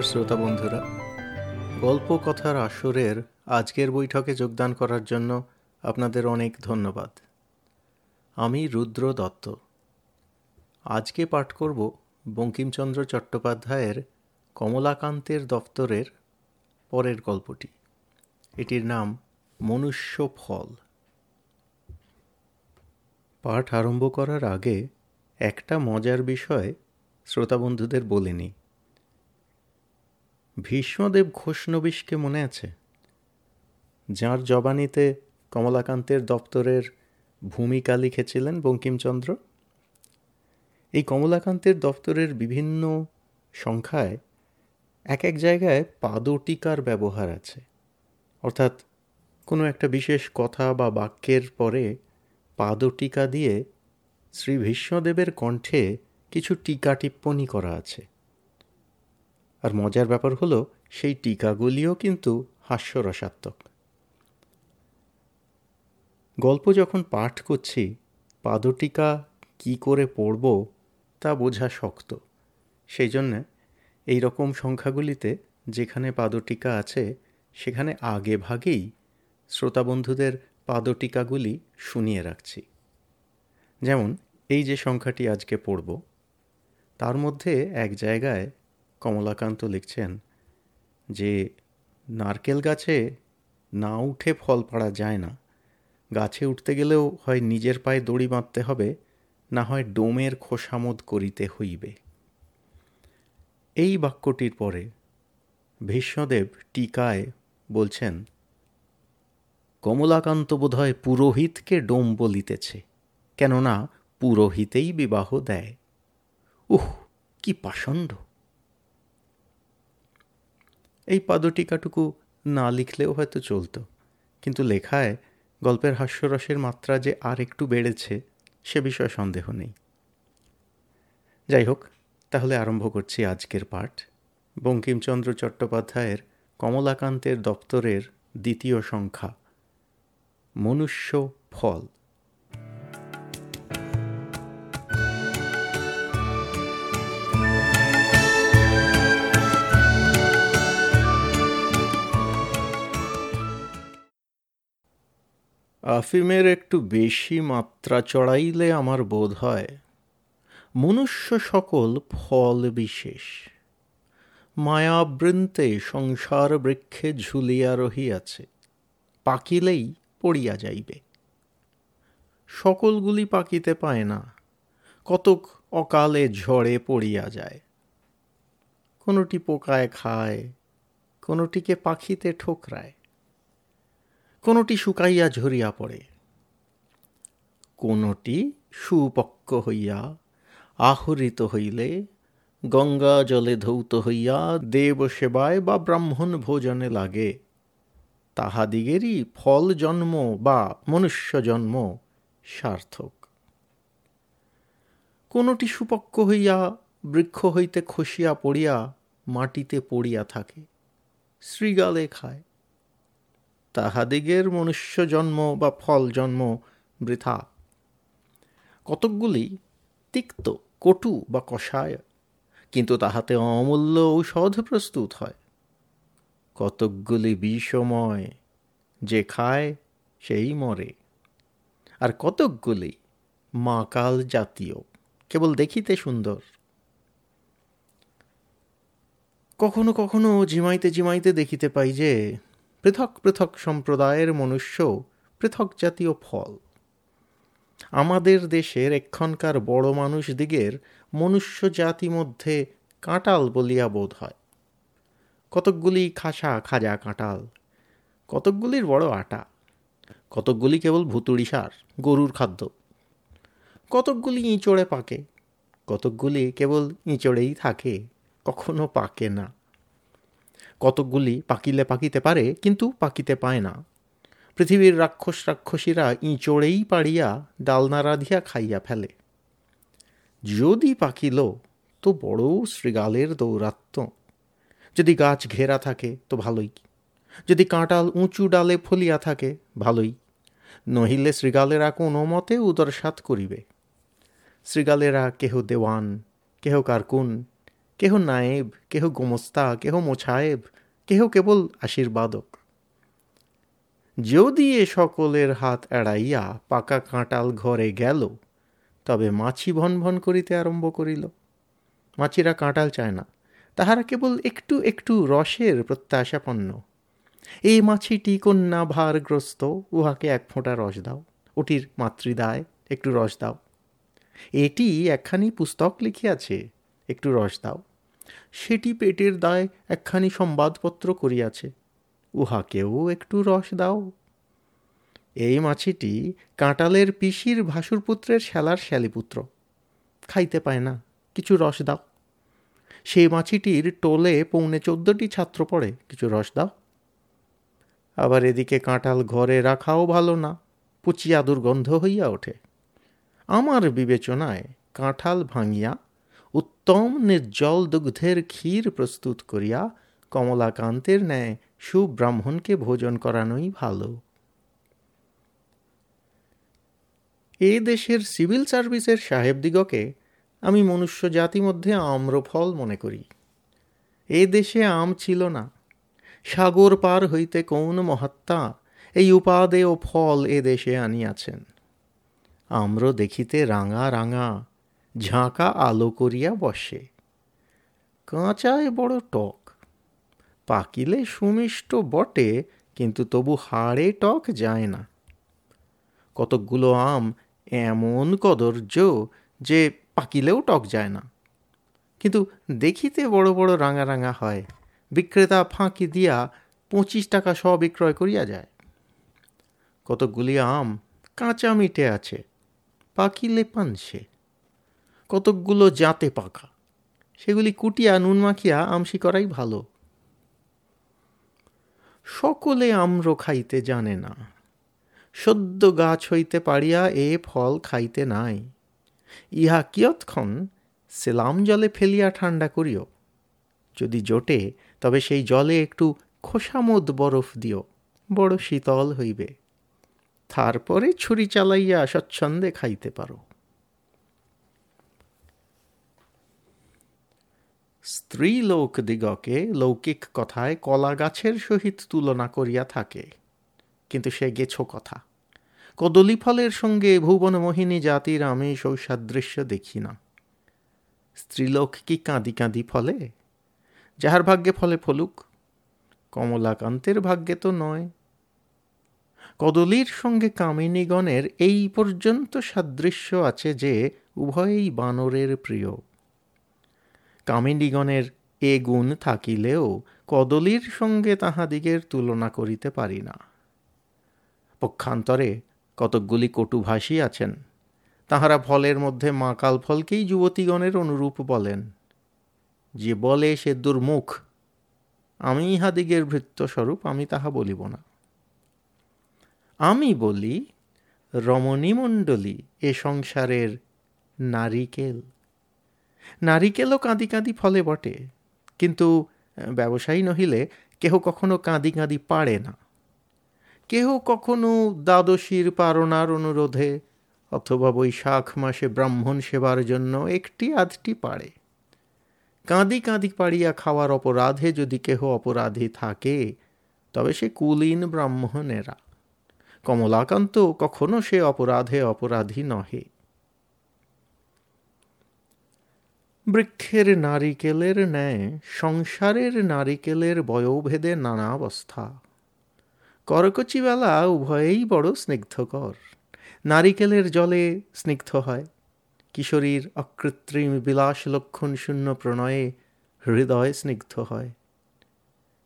নমস্কার শ্রোতা বন্ধুরা। গল্প কথার আসরের আজকের বৈঠকে যোগদান করার জন্য আপনাদের অনেক ধন্যবাদ। আমি রুদ্র দত্ত। আজকে পাঠ করব বঙ্কিমচন্দ্র চট্টোপাধ্যায়ের কমলাকান্তের দপ্তরের পরের গল্পটি। এটির নাম মনুষ্য ফল। পাঠ আরম্ভ করার আগে একটা মজার বিষয় শ্রোতা বন্ধুদের বলে নিই। ভীষ্মদেব ঘোষনবিশকে মনে আছে? যার জবানিতে কমলাকান্তের দপ্তরের ভূমিকা লিখেছিলেন বঙ্কিমচন্দ্র? এই কমলাকান্তের দপ্তরের বিভিন্ন সংখ্যায় এক এক জায়গায় পাদটিকার ব্যবহার আছে। অর্থাৎ কোনো একটা বিশেষ কথা বা বাক্যের পরে পাদটিকা দিয়ে শ্রী ভীষ্মদেবের কণ্ঠে কিছু টিকা টিপ্পণী করা আছে। আর মজার ব্যাপার হলো, সেই টিকাগুলিও কিন্তু হাস্যরসাত্মক। গল্প যখন পাঠ করছি, পাদটিকা কি করে পড়ব তা বোঝা শক্ত। সেই জন্যে এই রকম সংখ্যাগুলিতে যেখানে পাদটিকা আছে, সেখানে আগে ভাগেই শ্রোতাবন্ধুদের পাদটিকাগুলি শুনিয়ে রাখছি। যেমন, এই যে সংখ্যাটি আজকে পড়ব, তার মধ্যে এক জায়গায় কমলাকান্ত লিখছেন যে, নারকেল গাছে না উঠে ফল পাড়া যায় না। গাছে উঠতে গেলেও হয় নিজের পায়ে দড়ি বাঁধতে হবে, না হয় ডোমের খোসামোদ করিতে হইবে। এই বাক্যটির পরে ভীষ্মদেব টিকায় বলছেন, কমলাকান্ত বোধহয় পুরোহিতকে ডোম বলিতেছে, কেননা পুরোহিতেই বিবাহ দেয়। উহ, কি পাষণ্ড! এই পাদটিকাটুকু না লিখলেও হয়তো চলতো। কিন্তু লেখায় গল্পের হাস্যরসের মাত্রা যে আর একটু বেড়েছে, সে বিষয়ে সন্দেহ নেই। যাই হোক তাহলে আরম্ভ করছি আজকের পাঠ। বঙ্কিমচন্দ্র চট্টোপাধ্যায়ের কমলাকান্তের দপ্তরের দ্বিতীয় সংখ্যা, মনুষ্য ফল। আফিমের একটু বেশি মাত্রা চড়াইলে আমার বোধ হয় মনুষ্য সকল ফল বিশেষ। মায়াবৃন্তে সংসার বৃক্ষে ঝুলিয়া রহিয়াছে, পাকিলেই পড়িয়া যাইবে। সকলগুলি পাকিতে পায় না, কতক অকালে ঝড়ে পড়িয়া যায়। কোনোটি পোকায় খায়, কোনোটিকে পাখিতে ঠোকরায়। কোনোটি শুকাইয়া ঝরিয়া পড়ে, কোনোটি সুপক্ক হইয়া আহরিত হইলে, গঙ্গা জলে ধৌত হইয়া দেব সেবায় বা ব্রাহ্মণ ভোজনে লাগে, তাহাদিগেরই ফল জন্ম বা মনুষ্য জন্ম সার্থক। কোনটি সুপক্ক হইয়া বৃক্ষ হইতে খসিয়া পড়িয়া মাটিতে পড়িয়া থাকে শ্রীগালে খায় তাহাদিগের মনুষ্য জন্ম বা ফল জন্ম বৃথা। কতকগুলি তিক্ত, কটু বা কষায়, কিন্তু তাহাতে অমূল্য ঔষধ প্রস্তুত হয়। কতকগুলি বিষময়, যে খায় সেই মরে। আর কতকগুলি মাকাল জাতীয়, কেবল দেখিতে সুন্দর। কখনো কখনো জিমাইতে জিমাইতে দেখিতে পাই যে পৃথক পৃথক সম্প্রদায়ের মনুষ্য, পৃথক জাতীয় ফল। আমাদের দেশের এক্ষণকার বড় মানুষদিগের মনুষ্য জাতি মধ্যে কাঁটাল বলিয়া বোধ হয়। কতকগুলি খাসা খাজা কাঁটাল, কতকগুলির বড় আটা, কতকগুলি কেবল ভুতুড়ি সার, গরুর খাদ্য, কতকগুলি ইঁচড়ে পাকে, কতকগুলি কেবল ইঁচড়েই থাকে, কখনো পাকে না। কতকগুলি পাকিলে পাকিতে পারে, কিন্তু পাকিতে পায় না। পৃথিবীর রাক্ষস রাক্ষসীরা ইঁচড়েই পাড়িয়া ডালনা রাধিয়া খাইয়া ফেলে। যদি পাকিল, তো বড় শৃগালের দৌরাত্ম। যদি গাছ ঘেরা থাকে, তো ভালোই। যদি কাঁটাল উঁচু ডালে ফলিয়া থাকে, ভালোই। নহিলে শৃগালেরা কোনো মতে উদরসাত করিবে। শৃগালেরা কেহ দেওয়ান, কেহ কারকুন কেহ নায়েব, কেহ গোমস্তা, কেহ মোছায়েব, কেহ কেবল আশীর্বাদক। যদি এ সকলের হাত এড়াইয়া পাকা কাঁটাল ঘরে গেল, তবে মাছি ভন ভন করিতে আরম্ভ করিল। মাছিরা কাঁটাল চায় না, তাহারা কেবল একটু একটু রসের প্রত্যাশাপন্ন। এই মাছিটি কন্যা ভারগ্রস্ত উহাকে এক ফোঁটা রস দাও, ওটির মাতৃদায় একটু রস দাও। এটি একখানি পুস্তক লিখিয়াছে, একটু রস দাও। সেটি পেটের দায় একখানি সংবাদপত্র করিয়াছে। উহাকেও একটু রস দাও। এই মাছিটি কাঁটালের পিসির ভাসুরপুত্রের শ্যালার শ্যালিপুত্র। খাইতে পায় না, কিছু রস দাও। সেই মাছিটির টোলে পৌনে চোদ্দটি ছাত্র পড়ে, কিছু রস দাও। আবার এদিকে কাঁঠাল ঘরে রাখাও ভালো না পুচিয়া দুর্গন্ধ হইয়া ওঠে। আমার বিবেচনায় কাঁঠাল ভাঙিয়া উত্তম নির্জল দুগ্ধের ক্ষীর প্রস্তুত করিয়া কমলাকান্তের ন্যায় সুব্রাহ্মণকে ভোজন করানোই ভালো। এ দেশের সিভিল সার্ভিসের সাহেবদিগকে আমি মনুষ্য জাতি মধ্যে আম্রফল মনে করি। এ দেশে আম ছিল না। সাগর পার হইতে কোন মহাত্মা এই উপাদে ও ফল এ দেশে আনিয়াছেন। আম্র দেখিতে রাঙা রাঙা ঝাঁকা আলো করিয়া বসে। কাঁচায় বড় টক। পাকিলে সুমিষ্ট বটে, কিন্তু তবু হাড়ে টক যায় না। কতকগুলো আম এমন কদর্য যে পাকিলেও টক যায় না। কিন্তু দেখিতে বড় বড় রাঙা রাঙা হয়। বিক্রেতা ফাঁকি দিয়া পঁচিশ টাকা শ বিক্রয় করিয়া যায়। কতকগুলি আম কাঁচা মিটে আছে। পাকিলে পানছে কতকগুলো জাতে পাকা। সেগুলি কুটিয়া, নুন মাখিয়া আমসি করাই ভালো। সকলে আম্র খাইতে জানে না। সদ্য গাছ হইতে পারিয়া এ ফল খাইতে নাই। ইহা কিয়ৎক্ষণ সেলাম জলে ফেলিয়া ঠান্ডা করিও। যদি জোটে, তবে সেই জলে একটু খোসামদ বরফ দিও। বড় শীতল হইবে। তারপরে ছুরি চালাইয়া স্বচ্ছন্দে খাইতে পারো। স্ত্রী লোক দিগকে লৌকিক কথায় কলা গাছের সহিত তুলনা করিয়া থাকে। কিন্তু সে গেছো কথা। কদলী ফলের সঙ্গে ভুবন মোহিনী জাতির আমি সৌসাদৃশ্য দেখি না। স্ত্রীলোক কি কাঁদি কাঁদি ফলে? যাহার ভাগ্যে ফলে ফলুক, কমলাকান্তের ভাগ্যে তো নয়। কদলীর সঙ্গে কামিনীগণের এই পর্যন্ত সাদৃশ্য আছে যে উভয়েই বানরের প্রিয়। কামিনীগণের এ গুণ থাকিলেও কদলীর সঙ্গে তাহাদিগের তুলনা করিতে পারি না। পক্ষান্তরে কতকগুলি কটুভাষী আছেন, তাহারা ফলের মধ্যে মাকাল ফলকেই যুবতীগণের অনুরূপ বলেন। যে বলে সে দুর্মুখ, আমি ইহাদিগের ভৃত্যস্বরূপ আমি তাহা বলিব না। আমি বলি রমণীমণ্ডলী এ সংসারের নারিকেল। নারিকেলও কাঁদি কাঁদি ফলে বটে। কিন্তু ব্যবসায়ী নহিলে কেহ কখনো কাঁদি কাঁদি পারে না। কেহ কখনো দ্বাদশীর পারণার অনুরোধে অথবা বৈশাখ মাসে ব্রাহ্মণ সেবার জন্য একটি আধটি পারে। কাঁদি কাঁদি পাড়িয়া খাওয়ার অপরাধে যদি কেহ অপরাধী থাকে, তবে সে কুলীন ব্রাহ্মণেরা। কমলাকান্ত কখনো সে অপরাধে অপরাধী নহে। বৃক্ষের নারিকেলের ন্যায়, সংসারের নারিকেলের বয়োভেদে নানা অবস্থা করকচিবেলা উভয়েই বড় স্নিগ্ধকর। নারিকেলের জলে স্নিগ্ধ হয়। কিশোরীর অকৃত্রিম বিলাস লক্ষণ শূন্য প্রণয়ে হৃদয় স্নিগ্ধ হয়।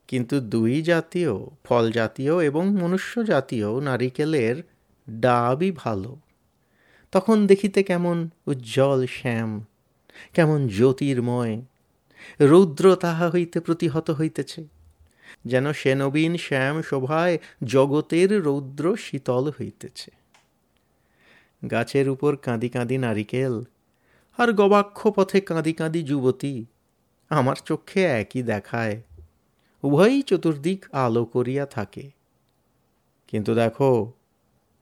কিন্তু দুই জাতীয়, ফল জাতীয় এবং মনুষ্য জাতীয় নারিকেলের ডাবই ভালো। তখন দেখিতে কেমন উজ্জ্বল শ্যাম কেমন জ্যোতির্ময়। রৌদ্র তাহা হইতে প্রতিহত হইতেছে। যেন সে নবীন শ্যাম শোভায় জগতের রৌদ্র শীতল হইতেছে। গাছের উপর কাঁদি কাঁদি নারিকেল, আর গবাক্ষ পথে কাঁদি কাঁদি যুবতী, আমার চক্ষে একই দেখায়, উভয়ই চতুর্দিক আলো করিয়া থাকে। কিন্তু দেখো,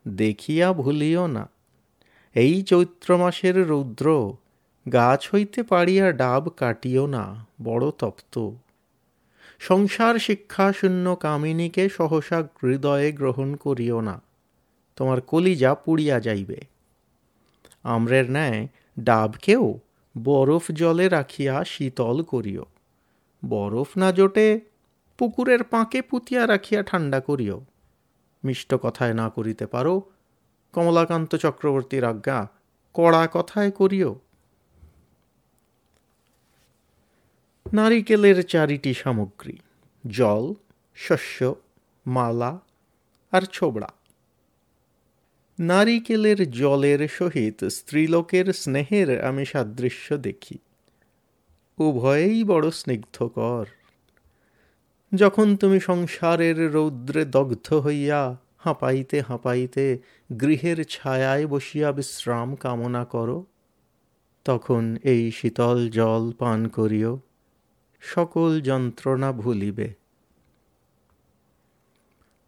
দেখিয়া ভুলিও না, এই চৈত্র মাসের রৌদ্র গাছ হইতে পাড়িয়া ডাব কাটিও না, বড় তপ্ত। সংসার শিক্ষা শূন্য কামিনীকে সহসা হৃদয়ে গ্রহণ করিও না, তোমার কলিজা পুড়িয়া যাইবে। আম্রের ন্যায় ডাবকেও বরফ জলে রাখিয়া শীতল করিও। বরফ না জোটে পুকুরের পাঁকে পুতিয়া রাখিয়া ঠান্ডা করিও। মিষ্ট কথায় না করিতে পারো, কমলাকান্ত চক্রবর্তীর আজ্ঞা কড়া কথায় করিও। নারিকেলের চারিটি সামগ্রী, জল, শস্য, মালা আর ছোবড়া। নারিকেলের জলের সহিত স্ত্রীলোকের স্নেহের আমি সাদৃশ্য দেখি। উভয়েই বড় স্নিগ্ধকর। যখন তুমি সংসারের রৌদ্রে দগ্ধ হইয়া হাঁপাইতে হাঁপাইতে গৃহের ছায়ায় বসিয়া বিশ্রাম কামনা করো, তখন এই শীতল জল পান করিও। সকল যন্ত্রণা ভুলিবে।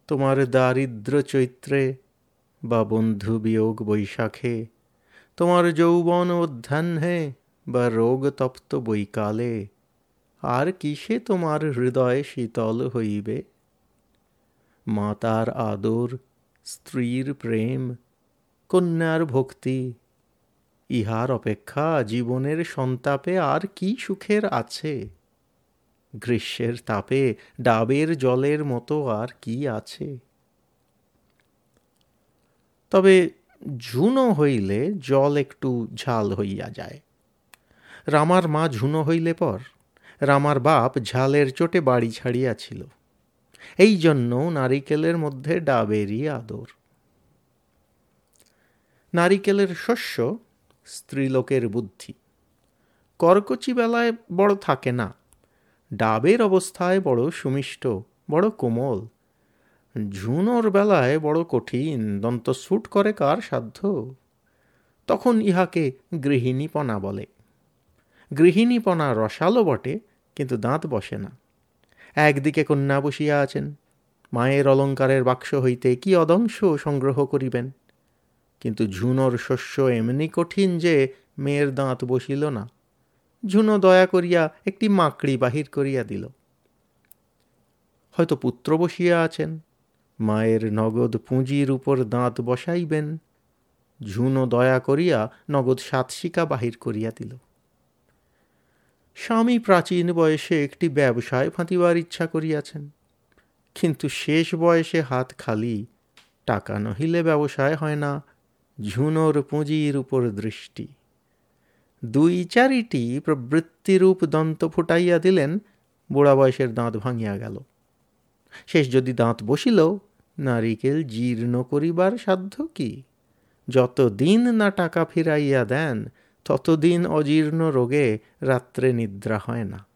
তোমার দারিদ্র চৈত্রে বা বন্ধু বিয়োগ বৈশাখে, তোমার যৌবন অধ্যাহ্নে বা রোগ তপ্ত বৈকালে, আর কিসে তোমার হৃদয় শীতল হইবে? মাতার আদর, স্ত্রীর প্রেম, কন্যার ভক্তি, ইহার অপেক্ষা জীবনের সন্তাপে আর কি সুখের আছে? গ্রীষ্মের তাপে, ডাবের জলের মতো আর কি আছে? তবে ঝুনো হইলে জল একটু ঝাল হইয়া যায়। রামার মা ঝুনো হইলে পর রামার বাপ ঝালের চোটে বাড়ি ছাড়িয়াছিল। এই জন্য নারিকেলের মধ্যে ডাবেরই আদর। নারিকেলের শস্য স্ত্রীলোকের বুদ্ধি। করকচি বেলায় বড় থাকে না। ডাবের অবস্থায় বড় সুমিষ্ট, বড় কোমল। ঝুনোর বেলায় বড় কঠিন দন্তস্ফুট করে কার সাধ্য? তখন ইহাকে গৃহিণীপনা বলে। গৃহিণীপনা রসালো বটে, কিন্তু দাঁত বসে না। একদিকে কন্যা বসিয়া আছেন। মায়ের অলঙ্কারের বাক্স হইতে কি অদংশ সংগ্রহ করিবেন? কিন্তু ঝুনোর শস্য এমনি কঠিন যে, মেয়ের দাঁত বসিল না। ঝুনো দয়া করিয়া একটি মাকড়ি বাহির করিয়া দিল। হয়তো পুত্র বসিয়া আছেন, মায়ের নগদ পুঁজির উপর দাঁত বসাইবেন, ঝুনো দয়া করিয়া নগদ সাতশিকা বাহির করিয়া দিল। স্বামী প্রাচীন বয়সে একটি ব্যবসায় ফাঁতিবার ইচ্ছা করিয়াছেন, কিন্তু শেষ বয়সে হাত খালি, টাকা নহিলে ব্যবসায় হয় না, ঝুনোর পুঁজির উপর দৃষ্টি। দুই চারিটি প্রবৃত্তিরূপ দন্ত ফুটাইয়া দিলেন, বুড়া বয়সের দাঁত ভাঙিয়া গেল। শেষ যদি দাঁত বসিল, নারিকেল জীর্ণ করিবার সাধ্য কি? যতদিন না টাকা ফিরাইয়া দেন, ততদিন অজীর্ণ রোগে রাত্রে নিদ্রা হয় না।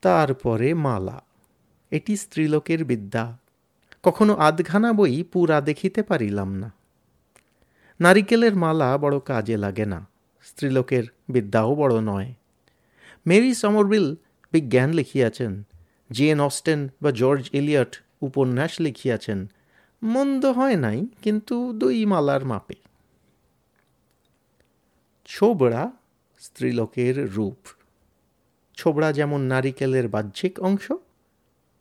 তারপরে মালা। এটি স্ত্রীলোকের বিদ্যা। কখনো আধখানা বই পুরা দেখিতে পারিলাম না। নারিকেলের মালা বড় কাজে লাগে না, স্ত্রীলোকের বিদ্যাও বড় নয়। মেরি সমরবিল বিজ্ঞান লিখিয়াছেন জেন অস্টেন বা জর্জ এলিয়ট উপন্যাস লিখিয়াছেন। মন্দ হয় নাই, কিন্তু দুই মালার মাপে। ছোবড়া স্ত্রীলোকের রূপ। ছোবড়া যেমন নারিকেলের বাহ্যিক অংশ,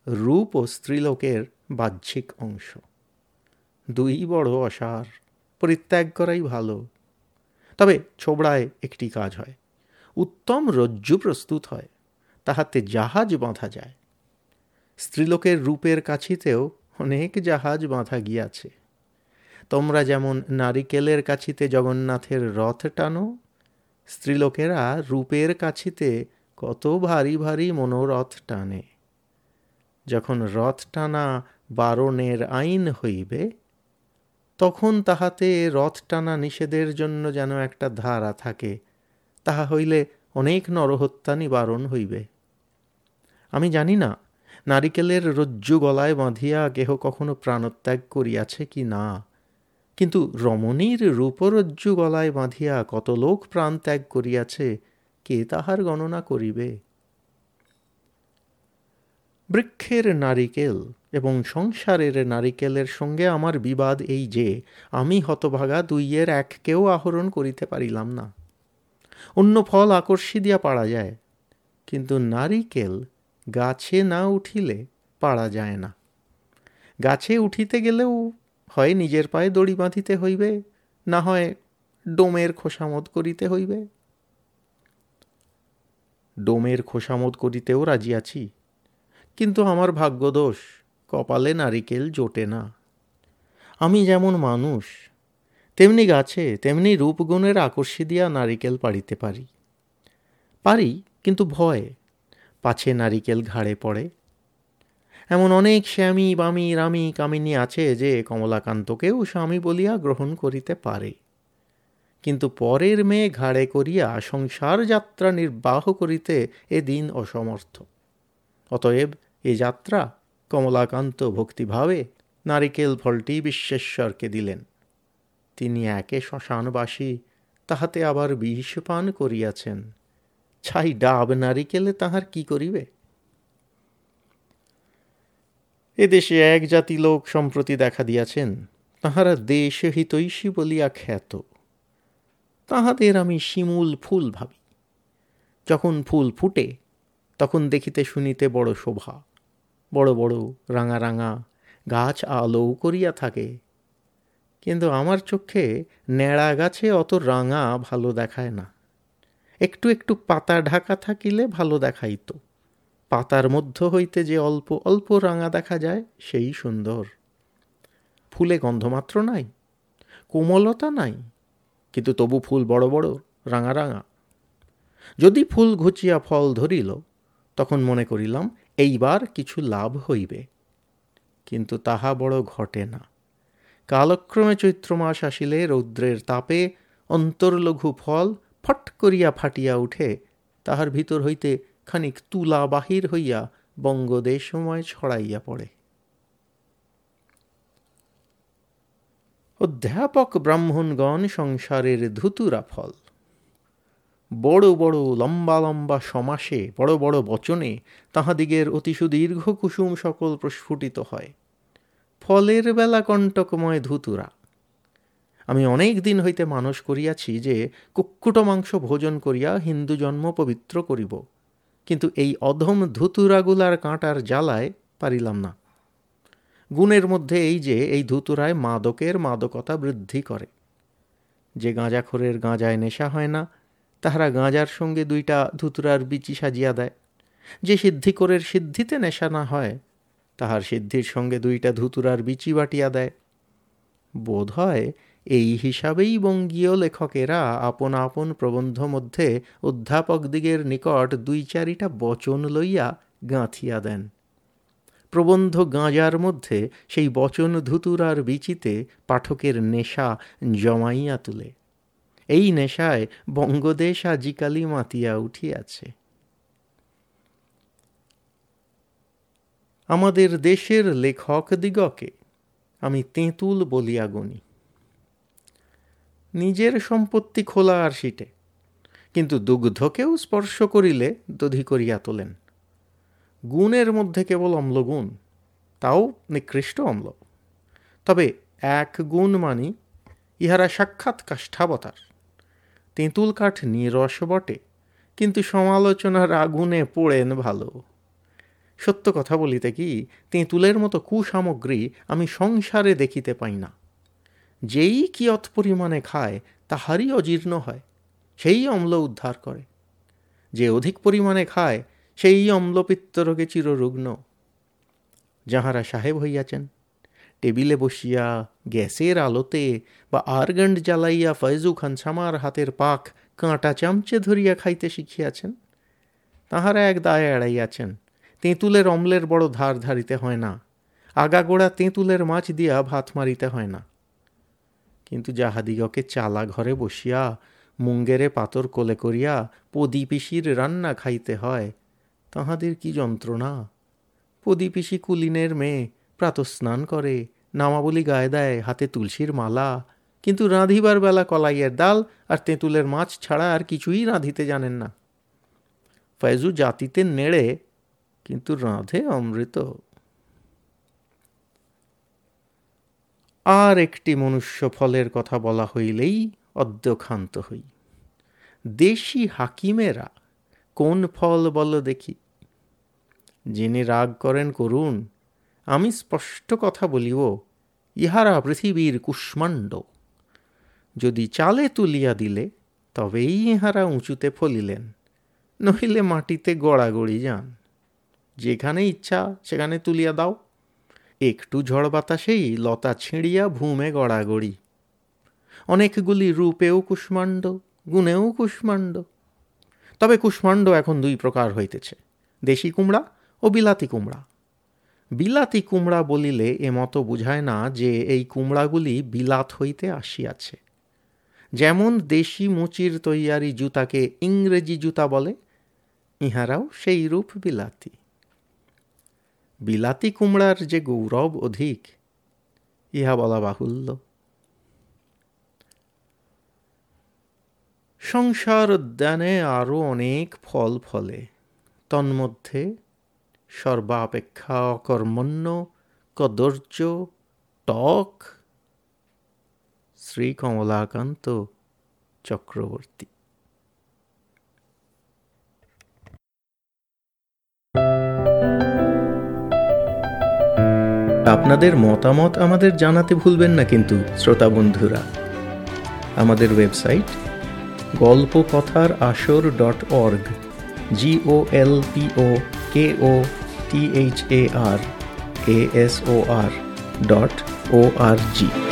রূপ ও স্ত্রীলোকের বাহ্যিক অংশ। দুই বড় অসার। পরিত্যাগ করাই ভালো। তবে ছোবড়ায় একটি কাজ হয়। উত্তম রজ্জু প্রস্তুত হয়। তাহাতে জাহাজ বাঁধা যায়। স্ত্রীলোকের রূপের কাছিতেও অনেক জাহাজ বাঁধা গিয়াছে। তোমরা যেমন নারিকেলের কাছিতে জগন্নাথের রথ টানো, স্ত্রীলোকেরা রূপের কাছিতে কত ভারী ভারী মনোরথ টানে। যখন রথ টানা বারণের আইন হইবে তখন তাহাতে রথ টানা নিষেধের জন্য যেন একটা ধারা থাকে, তাহা হইলে অনেক নরহত্যা নিবারণ হইবে। আমি জানি না, নারিকেলের রজ্জু গলায় বাঁধিয়া কেহ কখনো প্রাণত্যাগ করিয়াছে কি না, কিন্তু রমণীর রূপরজ্জু গলায় বাঁধিয়া কত লোক প্রাণ ত্যাগ করিয়াছে, কে তাহার গণনা করিবে? বৃক্ষের নারিকেল এবং সংসারের নারিকেলের সঙ্গে আমার বিবাদ এই যে, আমি হতভাগা দুইয়ের এক কেউ আহরণ করিতে পারিলাম না। অন্য ফল আকর্ষি দিয়া পাড়া যায়, কিন্তু নারিকেল গাছে না উঠিলে পাড়া যায় না। গাছে উঠিতে গেলেও হয় নিজের পায়ে দড়ি বাঁধিতে হইবে, না হয় ডোমের খোসামত করিতে হইবে। ডোমের খোসামত করিতেও রাজি আছি, কিন্তু আমার ভাগ্যদোষ কপালে নারিকেল জোটে না। আমি যেমন মানুষ, তেমনি গাছে, তেমনি রূপগুণের আকর্ষি দিয়া নারিকেল পাড়িতে পারি। পারি, কিন্তু ভয়, পাছে নারিকেল ঘাড়ে পড়ে। এমন অনেক শ্যামী বামী, রামী, কামিনী আছে যে কমলাকান্তকেও স্বামী বলিয়া গ্রহণ করিতে পারে। কিন্তু পরের মেয়ে ঘাড়ে করিয়া সংসার যাত্রা নির্বাহ করিতে এ দিন অসমর্থ। অতএব এ যাত্রা কমলাকান্ত ভক্তিভাবে নারিকেল ফলটি বিশ্বেশ্বরকে দিলেন। তিনি একে শ্মশানবাসী, তাহাতে আবার বিষ পান করিয়াছেন। ছাই ডাব নারিকেলে তাহার কি করিবে? এদেশে এক জাতি লোক সম্প্রতি দেখা দিয়াছেন, তাহারা দেশ হিতৈষী বলিয়া খ্যাত। তাহাদের আমি শিমুল ফুল ভাবি। যখন ফুল ফুটে, তখন দেখিতে শুনিতে বড় শোভা। বড় বড় রাঙা রাঙা গাছ আলো করিয়া থাকে। কিন্তু আমার চোখে ন্যাড়া গাছে অত রাঙা ভালো দেখায় না। একটু একটু পাতা ঢাকা থাকিলে ভালো দেখাইত। পাতার মধ্য হইতে যে অল্প অল্প রাঙা দেখা যায়, সেই সুন্দর। ফুলে গন্ধমাত্র নাই, কোমলতা নাই, কিন্তু তবু ফুল বড় বড়, রাঙা রাঙা। যদি ফুল ঘুচিয়া ফল ধরিল, তখন মনে করিলাম এইবার কিছু লাভ হইবে, কিন্তু তাহা বড় ঘটে না। কালক্রমে চৈত্র মাস আসিলে রৌদ্রের তাপে অন্তর্লঘু ফল ফট করিয়া ফাটিয়া উঠে, তাহার ভিতর হইতে খানিক তুলা বাহির হইয়া বঙ্গদেশময় ছড়াইয়া পড়ে। অধ্যাপক ব্রাহ্মণগণ সংসারের ধুতুরা ফল। বড় বড় লম্বা লম্বা সমাসে, বড় বড় বচনে তাহাদিগের অতি সুদীর্ঘ কুসুম সকল প্রস্ফুটিত হয়। ফলের বেলা কণ্টকময় ধুতুরা। আমি অনেক দিন হইতে মানস করিয়াছি যে, কুক্কুট মাংস ভোজন করিয়া হিন্দু জন্ম পবিত্র করিব। কিন্তু এই অধম ধুতুরাগুলার কাঁটার জ্বালায় পারিলাম না। গুণের মধ্যে এই যে, এই ধুতুরায় মাদকের মাদকতা বৃদ্ধি করে। যে গাঁজাখোরের গাঁজায় নেশা হয় না তাহারা গাঁজার সঙ্গে দুইটা ধুতুরার বিচি সাজিয়া দেয়। যে সিদ্ধি সিদ্ধিকরের সিদ্ধিতে নেশা না হয়, তাহার সিদ্ধির সঙ্গে দুইটা ধুতুরার বিচি বাটিয়া দেয়। বোধ হয় এই হিসাবেই বঙ্গীয় লেখকেরা আপন আপন প্রবন্ধ মধ্যে অধ্যাপকদিগের নিকট দুই চারিটা বচন লইয়া গাঁথিয়া দেন। প্রবন্ধ গাঁজার মধ্যে সেই বচন ধুতুরার বিচিতে পাঠকের নেশা জমাইয়া তুলে। এই নেশায় বঙ্গদেশ আজিকালি মাতিয়া উঠিয়াছে। আমাদের দেশের লেখক দিগকে আমি তেঁতুল বলিয়া গণি। নিজের সম্পত্তি খোলা আর সিটে, কিন্তু দুগ্ধকেও স্পর্শ করিলে দধি করিয়া তোলেন। গুণের মধ্যে কেবল অম্লগুণ তাও নিকৃষ্ট অম্ল। তবে এক গুণ মানি, ইহারা সাক্ষাৎ কাষ্ঠাবতার। তেঁতুল কাঠ নিরস বটে, কিন্তু সমালোচনার আগুনে পোড়েন ভালো। সত্য কথা বলিতে কি, তেঁতুলের মতো কুসামগ্রী আমি সংসারে দেখিতে পাই না। যেই কিয়ৎ পরিমাণে খায়, তাহারই অজীর্ণ হয়, সেই অম্ল উদ্ধার করে। যে অধিক পরিমাণে খায়, সেই অম্লপিত্তরোগে চিররুগ্ন। যাহারা সাহেব হইয়াছেন টেবিলে বসিয়া গ্যাসের আলোতে বা আরগন্ড জ্বালাইয়া ফয়জু খানসামার হাতের পাক কাঁটা চামচে ধরিয়া খাইতে শিখিয়াছেন। তাহারা এক দায় এড়াইয়াছেন, তেঁতুলের অম্লের বড় ধার ধারিতে হয় না, আগাগোড়া তেঁতুলের মাছ দিয়া ভাত মারিতে হয় না। কিন্তু যাহাদিগকে চালা ঘরে বসিয়া মুঙ্গেরে পাতর কোলে করিয়া পদি পিসির রান্না খাইতে হয়, তাহাদের কি যন্ত্রণা? পদি পিসি কুলিনের মেয়ে প্রাতস্নান করে, নামাবলি গায়ে দেয় হাতে তুলসীর মালা। কিন্তু রাঁধিবার বেলা কলাইয়ের ডাল আর তেঁতুলের মাছ ছাড়া আর কিছুই রাঁধিতে জানেন না। ফয়জু জাতিতে নেড়ে, কিন্তু রাঁধে অমৃত। আর একটি মনুষ্য ফলের কথা বলা হইলেই অদ্যক্ষান্ত হই। দেশি হাকিমেরা কোন ফল বল দেখি? যিনি রাগ করেন করুন আমি স্পষ্ট কথা বলিব, ইহারা পৃথিবীর কুষ্মাণ্ড। যদি চালে তুলিয়া দিলে, তবেই ইহারা উঁচুতে ফলিলেন, নহিলে মাটিতে গড়াগড়ি যান। যেখানে ইচ্ছা, সেখানে তুলিয়া দাও। একটু ঝড় বাতাসেই লতা ছিঁড়িয়া ভূমে গড়াগড়ি। অনেকগুলি রূপেও কুষ্মাণ্ড, গুণেও কুষ্মাণ্ড। তবে কুষ্মাণ্ড এখন দুই প্রকার হইতেছে, দেশি কুমড়া ও বিলাতি কুমড়া। বিলাতি কুমড়া বলিলে এমতো বুঝায় না যে এই কুমড়াগুলি বিলাত হইতে আসিয়াছে। যেমন দেশি মুচির তৈয়ারি জুতাকে ইংরেজি জুতা বলে, ইহারাও সেই রূপ বিলাতি। বিলাতি কুমড়ার যে গৌরব অধিক, ইহা বলা বাহুল্য। সংসার উদ্যানে আরও অনেক ফল ফলে, তন্মধ্যে সর্বাপেক্ষা অকর্মণ্য কদর্য টক। শ্রী কমলাকান্ত চক্রবর্তী আপনাদের মতামত আমাদের জানাতে ভুলবেন না কিন্তু, শ্রোতা বন্ধুরা। আমাদের ওয়েবসাইট গল্প কথার আসর dot org G O L P O K O T H A R A S O R dot O R G.